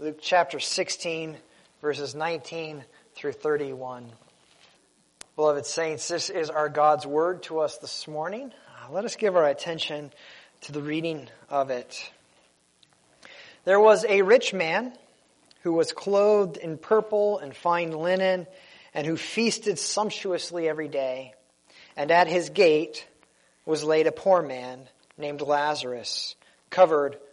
Luke chapter 16, verses 19 through 31. Beloved saints, this is our God's word to us this morning. Uh, let us give our attention to the reading of it. There was a rich man who was clothed in purple and fine linen and who feasted sumptuously every day. And at his gate was laid a poor man named Lazarus, covered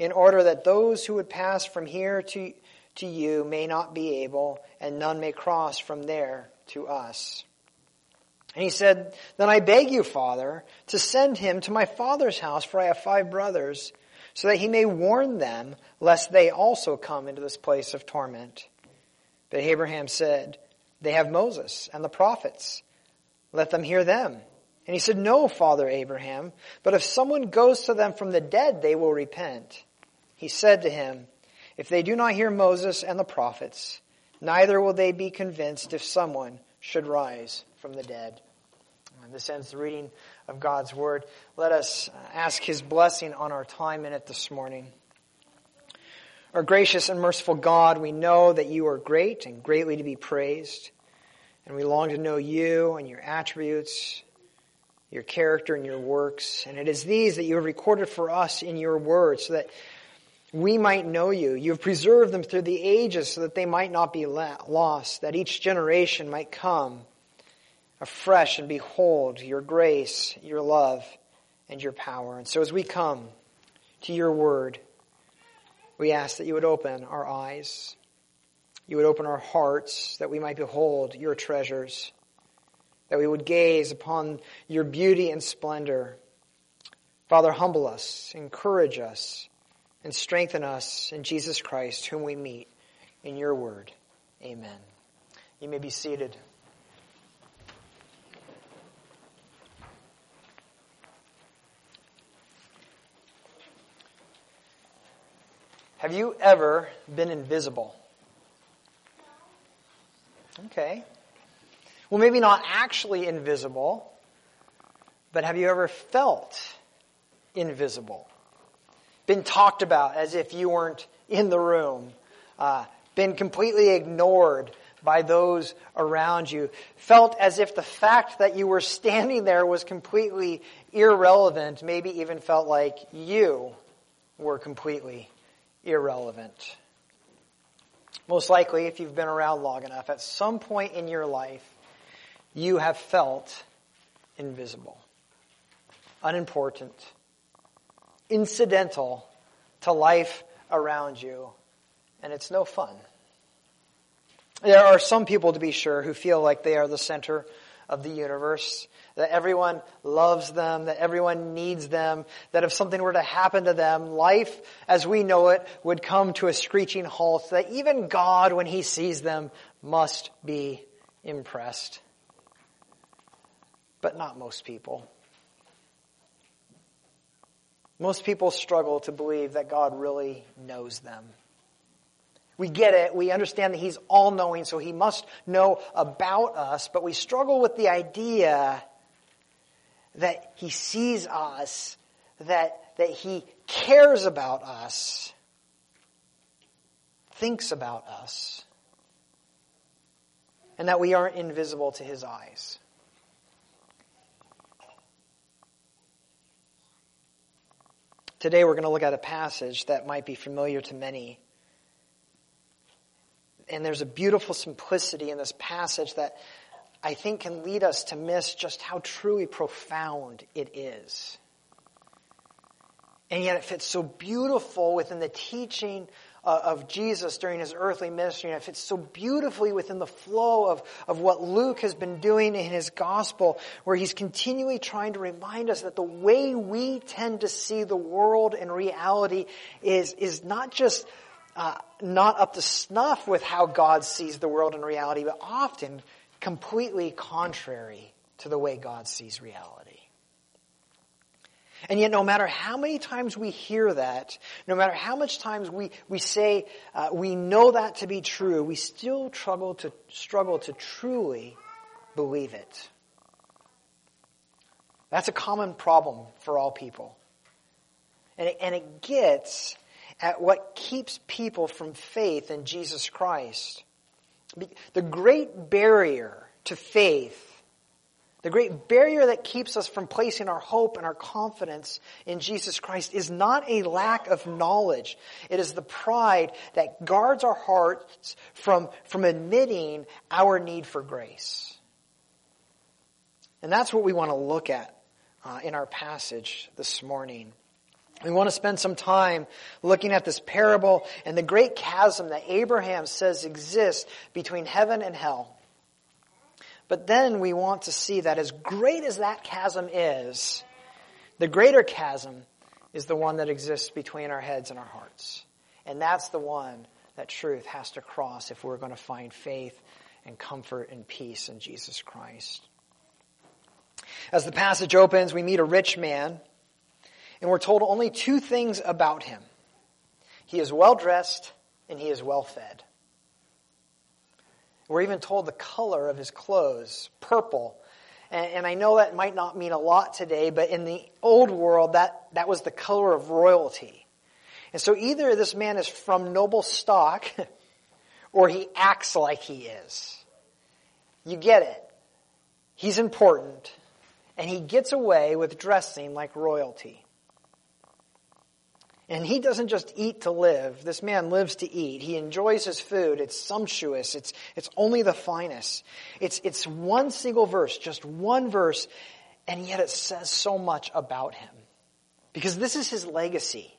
in order that those who would pass from here to, to you may not be able, and none may cross from there to us. And he said, Then I beg you, Father, to send him to my father's house, for I have five brothers, so that he may warn them, lest they also come into this place of torment. But Abraham said, They have Moses and the prophets. Let them hear them. And he said, No, Father Abraham, but if someone goes to them from the dead, they will repent. He said to him, If they do not hear Moses and the prophets, neither will they be convinced if someone should rise from the dead. And this ends the reading of God's Word. Let us ask His blessing on our time in it this morning. Our gracious and merciful God, we know that you are great and greatly to be praised. And we long to know you and your attributes, your character and your works. And it is these that you have recorded for us in your word so that we might know you. You have preserved them through the ages so that they might not be lost, that each generation might come afresh and behold your grace, your love, and your power. And so as we come to your word, we ask that you would open our eyes, you would open our hearts, that we might behold your treasures, that we would gaze upon your beauty and splendor. Father, humble us, encourage us, and strengthen us in Jesus Christ, whom we meet in your word. Amen. You may be seated. Have you ever been invisible? Okay. Well, maybe not actually invisible, but have you ever felt invisible? Been talked about as if you weren't in the room, uh, been completely ignored by those around you, felt as if the fact that you were standing there was completely irrelevant, maybe even felt like you were completely irrelevant. Most likely, if you've been around long enough, at some point in your life, you have felt invisible, unimportant, incidental to life around you, and it's no fun. There are some people, to be sure, who feel like they are the center of the universe, that everyone loves them, that everyone needs them, that if something were to happen to them, life as we know it would come to a screeching halt, that even God, when he sees them, must be impressed. But not most people. Most people struggle to believe that God really knows them. We get it. We understand that He's all knowing, so He must know about us, but we struggle with the idea that He sees us, that, that He cares about us, thinks about us, and that we aren't invisible to His eyes. Today we're going to look at a passage that might be familiar to many. and there's a beautiful simplicity in this passage that I think can lead us to miss just how truly profound it is. And yet it fits so beautiful within the teaching uh, of Jesus during his earthly ministry, and it fits so beautifully within the flow of, of what Luke has been doing in his gospel, where he's continually trying to remind us that the way we tend to see the world and reality is, is not just uh, not up to snuff with how God sees the world and reality, but often completely contrary to the way God sees reality. And yet, no matter how many times we hear that, no matter how much times we, we say uh, we know that to be true, we still struggle to, struggle to truly believe it. That's a common problem for all people. And it, and it gets at what keeps people from faith in Jesus Christ. The great barrier to faith the great barrier that keeps us from placing our hope and our confidence in Jesus Christ is not a lack of knowledge. It is the pride that guards our hearts from, from admitting our need for grace. And that's what we want to look at uh, in our passage this morning. We want to spend some time looking at this parable and the great chasm that Abraham says exists between heaven and hell. But then we want to see that as great as that chasm is, the greater chasm is the one that exists between our heads and our hearts. And that's the one that truth has to cross if we're going to find faith and comfort and peace in Jesus Christ. As the passage opens, we meet a rich man, and we're told only two things about him. He is well dressed and he is well fed. We're even told the color of his clothes, purple. And, and, I know that might not mean a lot today, but in the old world, that, that was the color of royalty. And so either this man is from noble stock, or he acts like he is. You get it. He's important, and he gets away with dressing like royalty. And he doesn't just eat to live. This man lives to eat. He enjoys his food. It's sumptuous. It's, it's only the finest. It's, it's one single verse, just one verse, and yet it says so much about him. Because this is his legacy.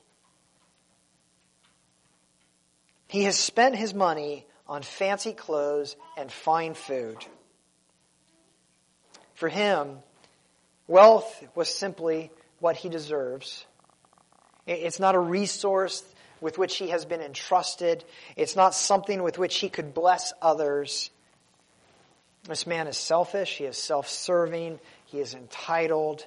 He has spent his money on fancy clothes and fine food. For him, wealth was simply what he deserves it's not a resource with which he has been entrusted. It's not something with which he could bless others. This man is selfish. He is self-serving. He is entitled.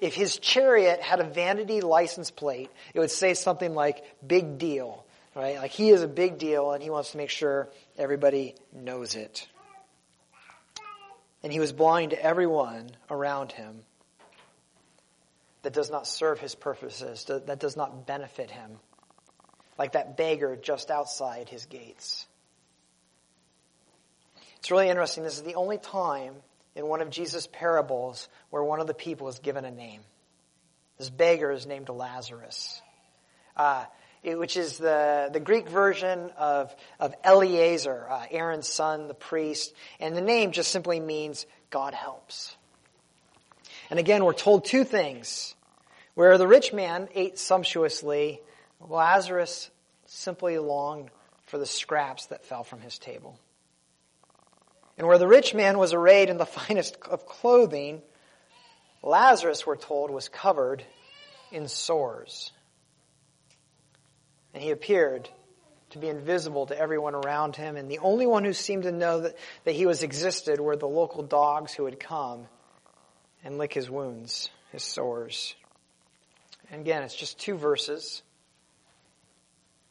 If his chariot had a vanity license plate, it would say something like big deal, right? Like he is a big deal and he wants to make sure everybody knows it. And he was blind to everyone around him that does not serve his purposes, that does not benefit him, like that beggar just outside his gates. It's really interesting. This is the only time in one of Jesus' parables where one of the people is given a name. This beggar is named Lazarus, uh, which is the, the Greek version of, of Eliezer, uh, Aaron's son, the priest. And the name just simply means God helps. And again, we're told two things. Where the rich man ate sumptuously, Lazarus simply longed for the scraps that fell from his table. And where the rich man was arrayed in the finest of clothing, Lazarus, we're told, was covered in sores. And he appeared to be invisible to everyone around him, and the only one who seemed to know that, that he was existed were the local dogs who had come and lick his wounds, his sores. And again, it's just two verses.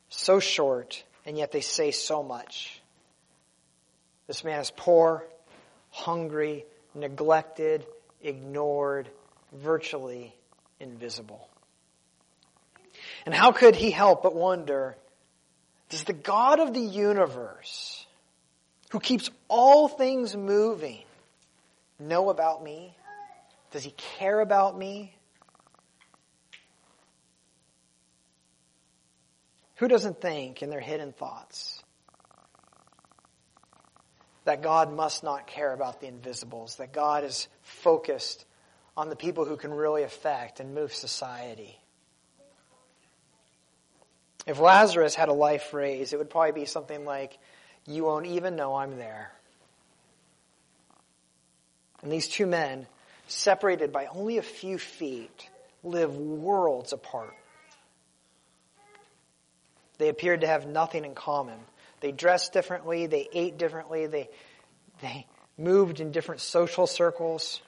So short, and yet they say so much. This man is poor, hungry, neglected, ignored, virtually invisible. And how could he help but wonder, does the God of the universe, who keeps all things moving, know about me? Does he care about me? Who doesn't think in their hidden thoughts that God must not care about the invisibles, that God is focused on the people who can really affect and move society. If Lazarus had a life phrase, it would probably be something like, You won't even know I'm there. And these two men, separated by only a few feet, live worlds apart. They appeared to have nothing in common. They dressed differently, they ate differently, they, they moved in different social circles.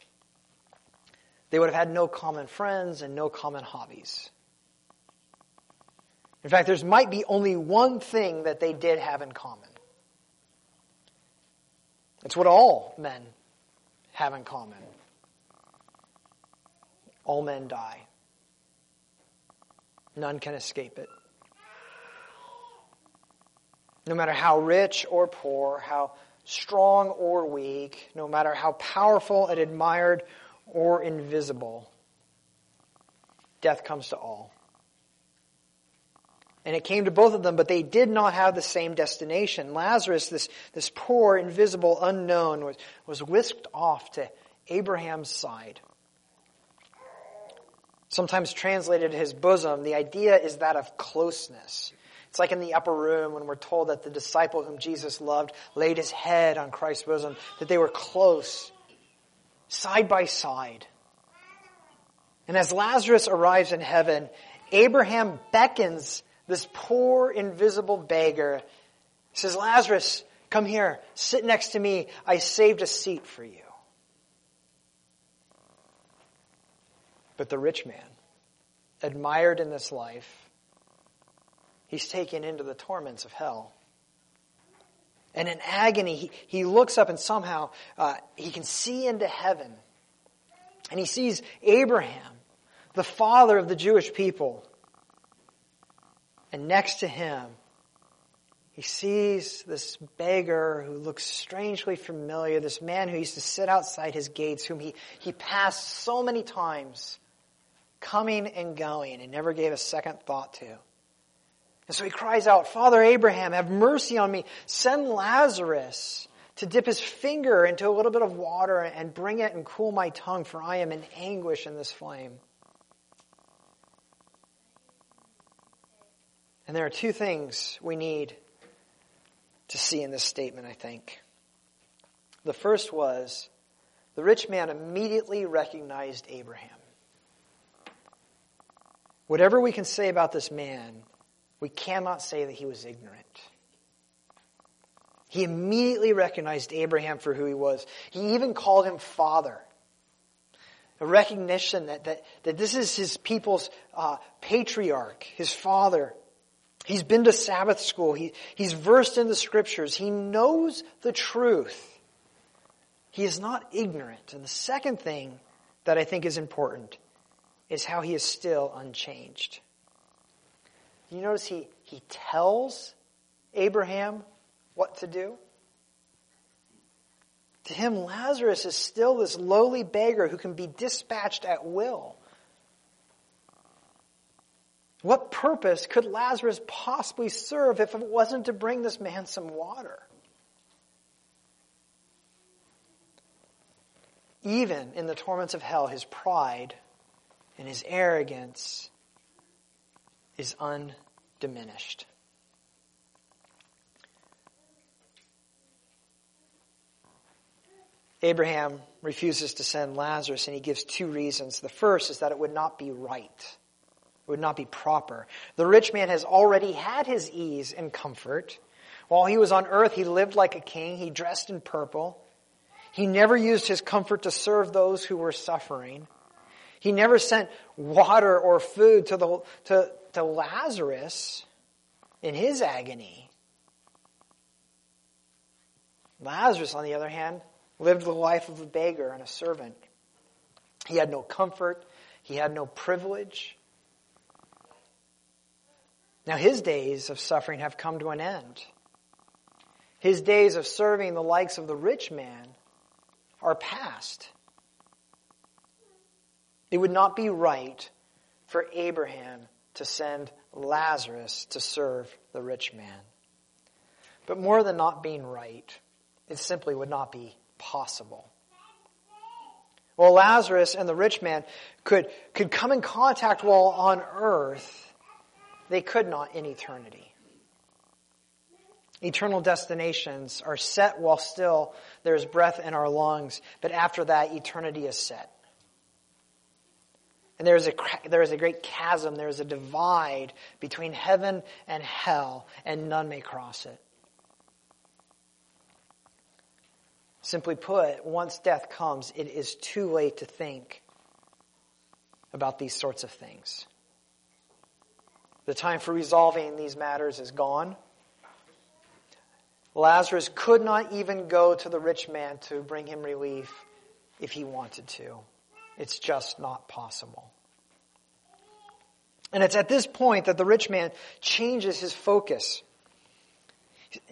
They would have had no common friends and no common hobbies. In fact, there might be only one thing that they did have in common. It's what all men have in common. All men die. None can escape it. No matter how rich or poor, how strong or weak, no matter how powerful and admired or invisible, death comes to all. And it came to both of them, but they did not have the same destination. Lazarus, this, this poor, invisible, unknown, was, was whisked off to Abraham's side. Sometimes translated his bosom, the idea is that of closeness. It's like in the upper room when we're told that the disciple whom Jesus loved laid his head on Christ's bosom, that they were close, side by side. And as Lazarus arrives in heaven, Abraham beckons this poor, invisible beggar. He says, Lazarus, come here, sit next to me. I saved a seat for you. But the rich man, admired in this life, he's taken into the torments of hell. And in agony, he, he looks up and somehow uh, he can see into heaven. And he sees Abraham, the father of the Jewish people. And next to him, he sees this beggar who looks strangely familiar, this man who used to sit outside his gates, whom he, he passed so many times, coming and going, and never gave a second thought to. And so he cries out, Father Abraham, have mercy on me. Send Lazarus to dip his finger into a little bit of water and bring it and cool my tongue, for I am in anguish in this flame. And there are two things we need to see in this statement, I think. The first was the rich man immediately recognized Abraham. Whatever we can say about this man, we cannot say that he was ignorant. He immediately recognized Abraham for who he was. He even called him father. A recognition that, that, that this is his people's uh, patriarch, his father. He's been to Sabbath school. He, he's versed in the scriptures. He knows the truth. He is not ignorant. And the second thing that I think is important is how he is still unchanged. You notice he, he tells Abraham what to do? To him, Lazarus is still this lowly beggar who can be dispatched at will. What purpose could Lazarus possibly serve if it wasn't to bring this man some water? Even in the torments of hell, his pride and his arrogance is undiminished. Abraham refuses to send Lazarus, and he gives two reasons. The first is that it would not be right, it would not be proper. The rich man has already had his ease and comfort. While he was on earth, he lived like a king, he dressed in purple. He never used his comfort to serve those who were suffering. He never sent water or food to, the, to, to Lazarus in his agony. Lazarus, on the other hand, lived the life of a beggar and a servant. He had no comfort. He had no privilege. Now his days of suffering have come to an end. His days of serving the likes of the rich man are past. It would not be right for Abraham to send Lazarus to serve the rich man. But more than not being right, It simply would not be possible. Well, Lazarus and the rich man could, could come in contact while on earth. They could not in eternity. Eternal destinations are set while still there's breath in our lungs, but after that, eternity is set. And there is a, there is a great chasm, there is a divide between heaven and hell, and none may cross it. Simply put, once death comes, it is too late to think about these sorts of things. The time for resolving these matters is gone. Lazarus could not even go to the rich man to bring him relief if he wanted to. It's just not possible. And it's at this point that the rich man changes his focus.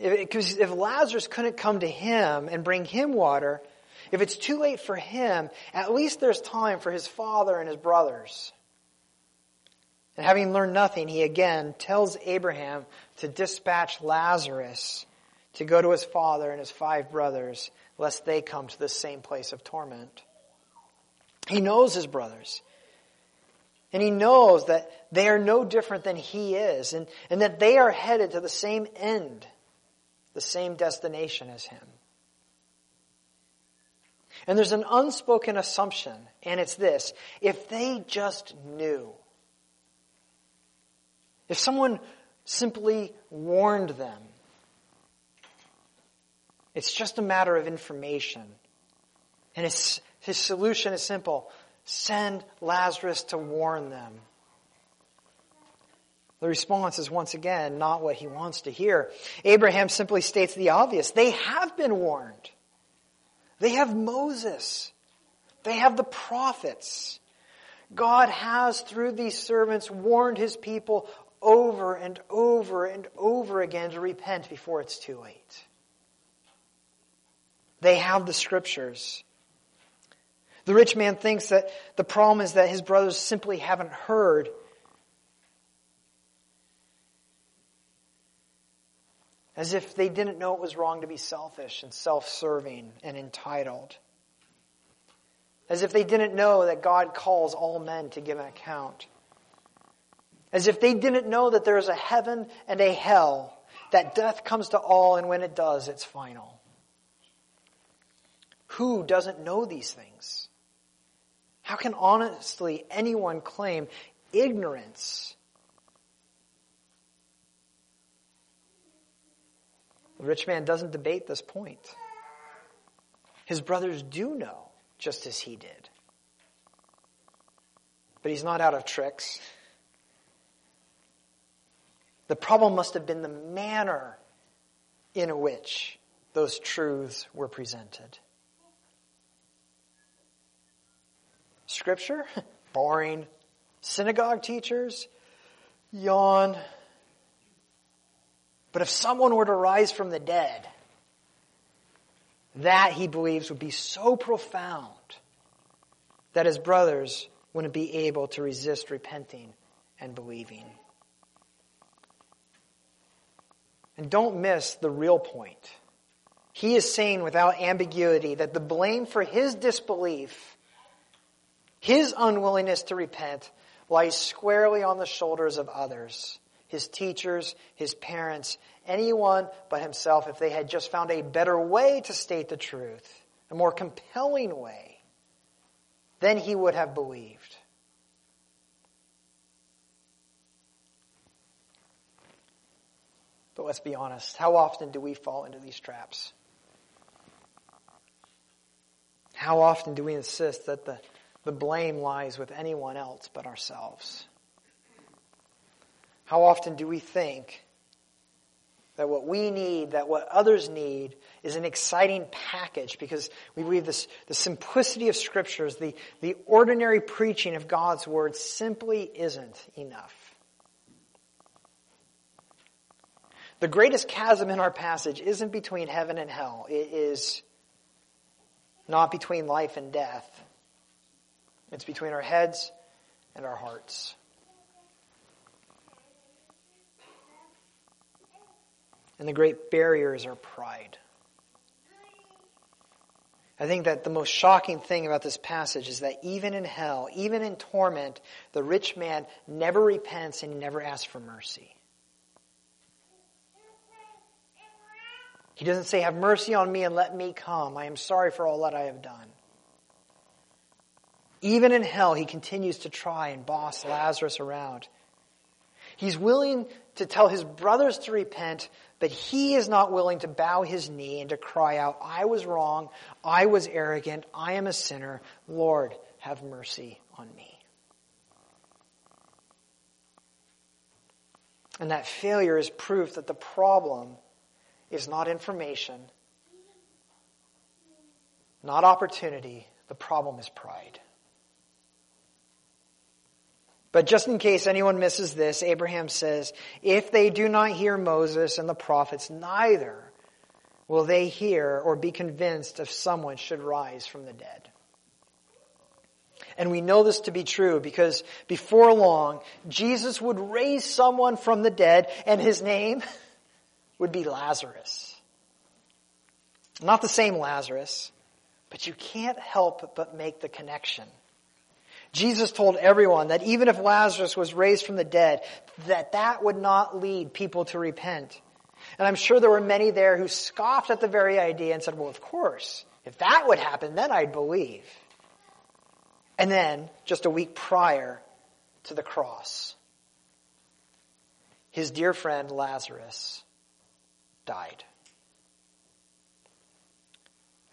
Because if Lazarus couldn't come to him and bring him water, if it's too late for him, at least there's time for his father and his brothers. And having learned nothing, he again tells Abraham to dispatch Lazarus to go to his father and his five brothers, lest they come to the same place of torment. He knows his brothers. And he knows that they are no different than he is, and, and that they are headed to the same end, the same destination as him. And there's an unspoken assumption, and it's this if they just knew, if someone simply warned them, it's just a matter of information. And his, his solution is simple send Lazarus to warn them. The response is once again not what he wants to hear. Abraham simply states the obvious. They have been warned. They have Moses. They have the prophets. God has, through these servants, warned his people over and over and over again to repent before it's too late. They have the scriptures. The rich man thinks that the problem is that his brothers simply haven't heard. As if they didn't know it was wrong to be selfish and self serving and entitled. As if they didn't know that God calls all men to give an account. As if they didn't know that there is a heaven and a hell, that death comes to all, and when it does, it's final. Who doesn't know these things? How can honestly anyone claim ignorance? The rich man doesn't debate this point. His brothers do know, just as he did. But he's not out of tricks. The problem must have been the manner in which those truths were presented. Scripture? Boring. Synagogue teachers? Yawn. But if someone were to rise from the dead, that he believes would be so profound that his brothers wouldn't be able to resist repenting and believing. And don't miss the real point. He is saying without ambiguity that the blame for his disbelief his unwillingness to repent lies squarely on the shoulders of others his teachers, his parents, anyone but himself, if they had just found a better way to state the truth, a more compelling way, then he would have believed. But let's be honest, how often do we fall into these traps? How often do we insist that the the blame lies with anyone else but ourselves. How often do we think that what we need, that what others need, is an exciting package because we believe this, the simplicity of scriptures, the, the ordinary preaching of God's word simply isn't enough. The greatest chasm in our passage isn't between heaven and hell. It is not between life and death. It's between our heads and our hearts. And the great barrier is our pride. I think that the most shocking thing about this passage is that even in hell, even in torment, the rich man never repents and never asks for mercy. He doesn't say, Have mercy on me and let me come. I am sorry for all that I have done. Even in hell, he continues to try and boss Lazarus around. He's willing to tell his brothers to repent, but he is not willing to bow his knee and to cry out, I was wrong, I was arrogant, I am a sinner, Lord, have mercy on me. And that failure is proof that the problem is not information, not opportunity. The problem is pride. But just in case anyone misses this, Abraham says, if they do not hear Moses and the prophets, neither will they hear or be convinced if someone should rise from the dead. And we know this to be true because before long, Jesus would raise someone from the dead and his name would be Lazarus. Not the same Lazarus, but you can't help but make the connection. Jesus told everyone that even if Lazarus was raised from the dead, that that would not lead people to repent. And I'm sure there were many there who scoffed at the very idea and said, well, of course, if that would happen, then I'd believe. And then, just a week prior to the cross, his dear friend Lazarus died.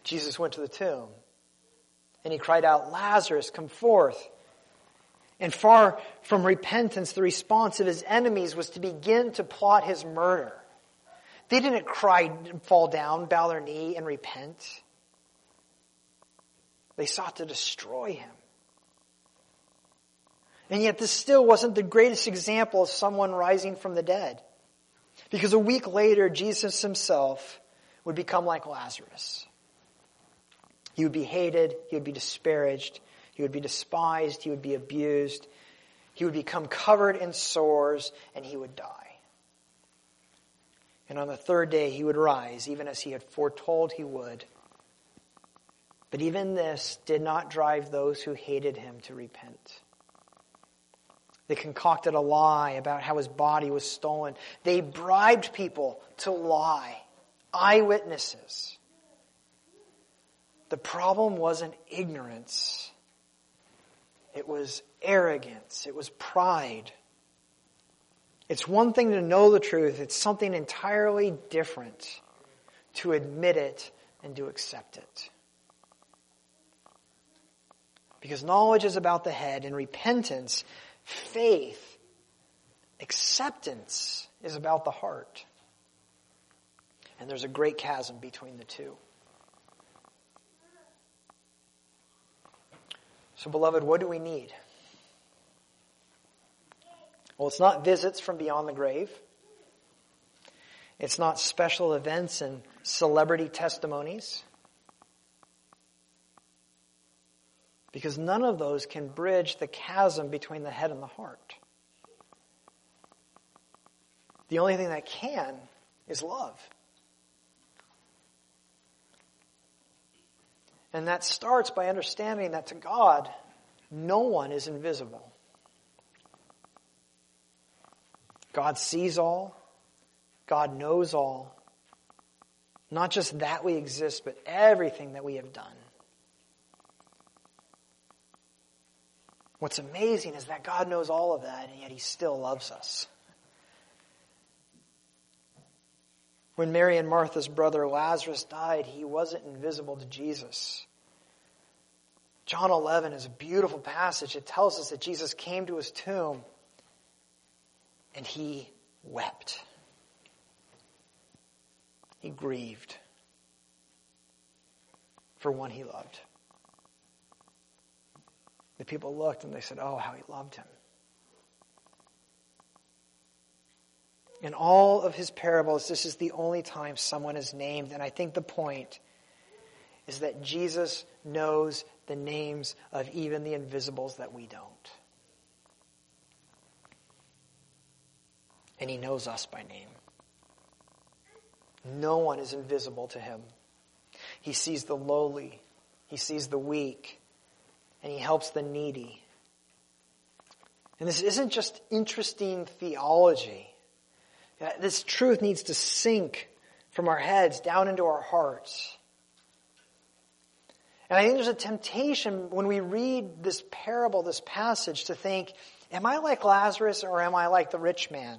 Jesus went to the tomb and he cried out, Lazarus, come forth. And far from repentance, the response of his enemies was to begin to plot his murder. They didn't cry, fall down, bow their knee, and repent. They sought to destroy him. And yet, this still wasn't the greatest example of someone rising from the dead. Because a week later, Jesus himself would become like Lazarus. He would be hated, he would be disparaged, he would be despised, he would be abused, he would become covered in sores, and he would die. And on the third day, he would rise, even as he had foretold he would. But even this did not drive those who hated him to repent. They concocted a lie about how his body was stolen. They bribed people to lie. Eyewitnesses. The problem wasn't ignorance. It was arrogance. It was pride. It's one thing to know the truth. It's something entirely different to admit it and to accept it. Because knowledge is about the head and repentance Faith, acceptance is about the heart. And there's a great chasm between the two. So, beloved, what do we need? Well, it's not visits from beyond the grave. It's not special events and celebrity testimonies. Because none of those can bridge the chasm between the head and the heart. The only thing that can is love. And that starts by understanding that to God, no one is invisible. God sees all. God knows all. Not just that we exist, but everything that we have done. What's amazing is that God knows all of that, and yet He still loves us. When Mary and Martha's brother Lazarus died, he wasn't invisible to Jesus. John 11 is a beautiful passage. It tells us that Jesus came to his tomb and he wept. He grieved for one he loved. The people looked and they said, Oh, how he loved him. In all of his parables, this is the only time someone is named. And I think the point is that Jesus knows the names of even the invisibles that we don't. And he knows us by name. No one is invisible to him. He sees the lowly, He sees the weak, and he helps the needy. And this isn't just interesting theology. This truth needs to sink from our heads down into our hearts. And I think there's a temptation when we read this parable, this passage, to think, am I like Lazarus or am I like the rich man?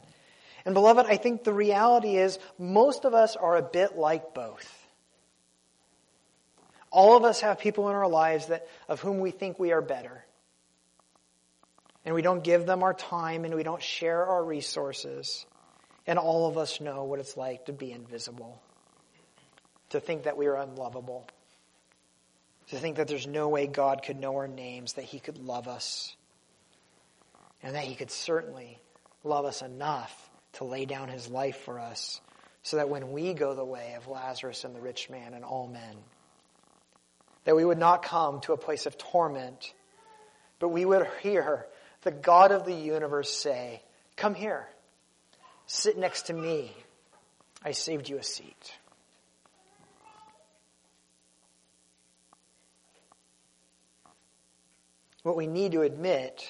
And beloved, I think the reality is most of us are a bit like both. All of us have people in our lives that, of whom we think we are better. And we don't give them our time and we don't share our resources. And all of us know what it's like to be invisible, to think that we are unlovable, to think that there's no way God could know our names, that He could love us, and that He could certainly love us enough to lay down His life for us, so that when we go the way of Lazarus and the rich man and all men, that we would not come to a place of torment, but we would hear the God of the universe say, Come here. Sit next to me. I saved you a seat. What we need to admit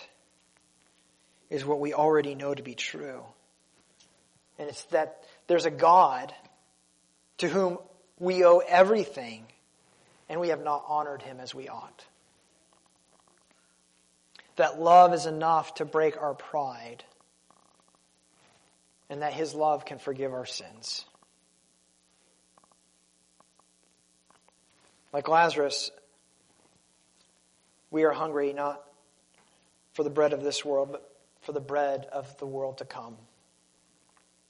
is what we already know to be true. And it's that there's a God to whom we owe everything and we have not honored him as we ought. That love is enough to break our pride and that His love can forgive our sins. Like Lazarus, we are hungry not for the bread of this world, but for the bread of the world to come,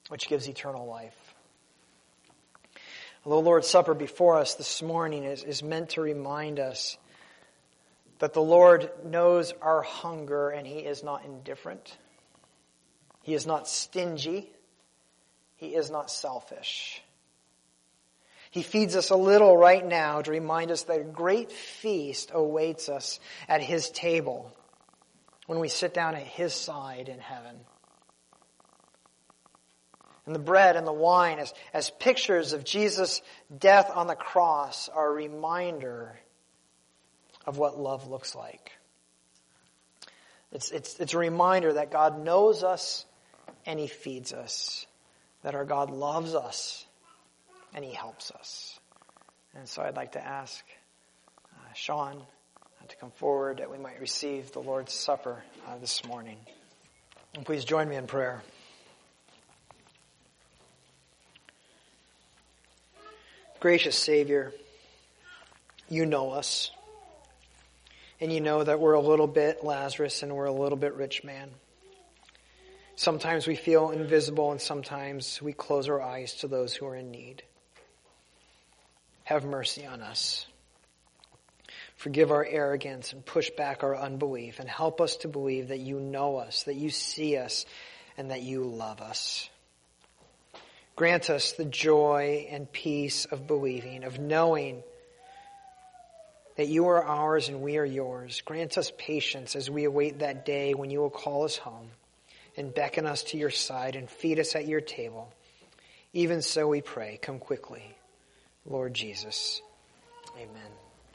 which gives eternal life. The Lord's Supper before us this morning is, is meant to remind us that the Lord knows our hunger and He is not indifferent. He is not stingy. He is not selfish. He feeds us a little right now to remind us that a great feast awaits us at His table when we sit down at His side in heaven. And the bread and the wine as, as pictures of Jesus' death on the cross are a reminder of what love looks like. It's, it's, it's a reminder that God knows us and He feeds us. That our God loves us and He helps us. And so I'd like to ask uh, Sean to come forward that we might receive the Lord's Supper uh, this morning. And please join me in prayer. Gracious Savior, you know us. And you know that we're a little bit Lazarus and we're a little bit rich man. Sometimes we feel invisible and sometimes we close our eyes to those who are in need. Have mercy on us. Forgive our arrogance and push back our unbelief and help us to believe that you know us, that you see us, and that you love us. Grant us the joy and peace of believing, of knowing that you are ours and we are yours. Grant us patience as we await that day when you will call us home and beckon us to your side and feed us at your table. Even so we pray, come quickly, Lord Jesus. Amen.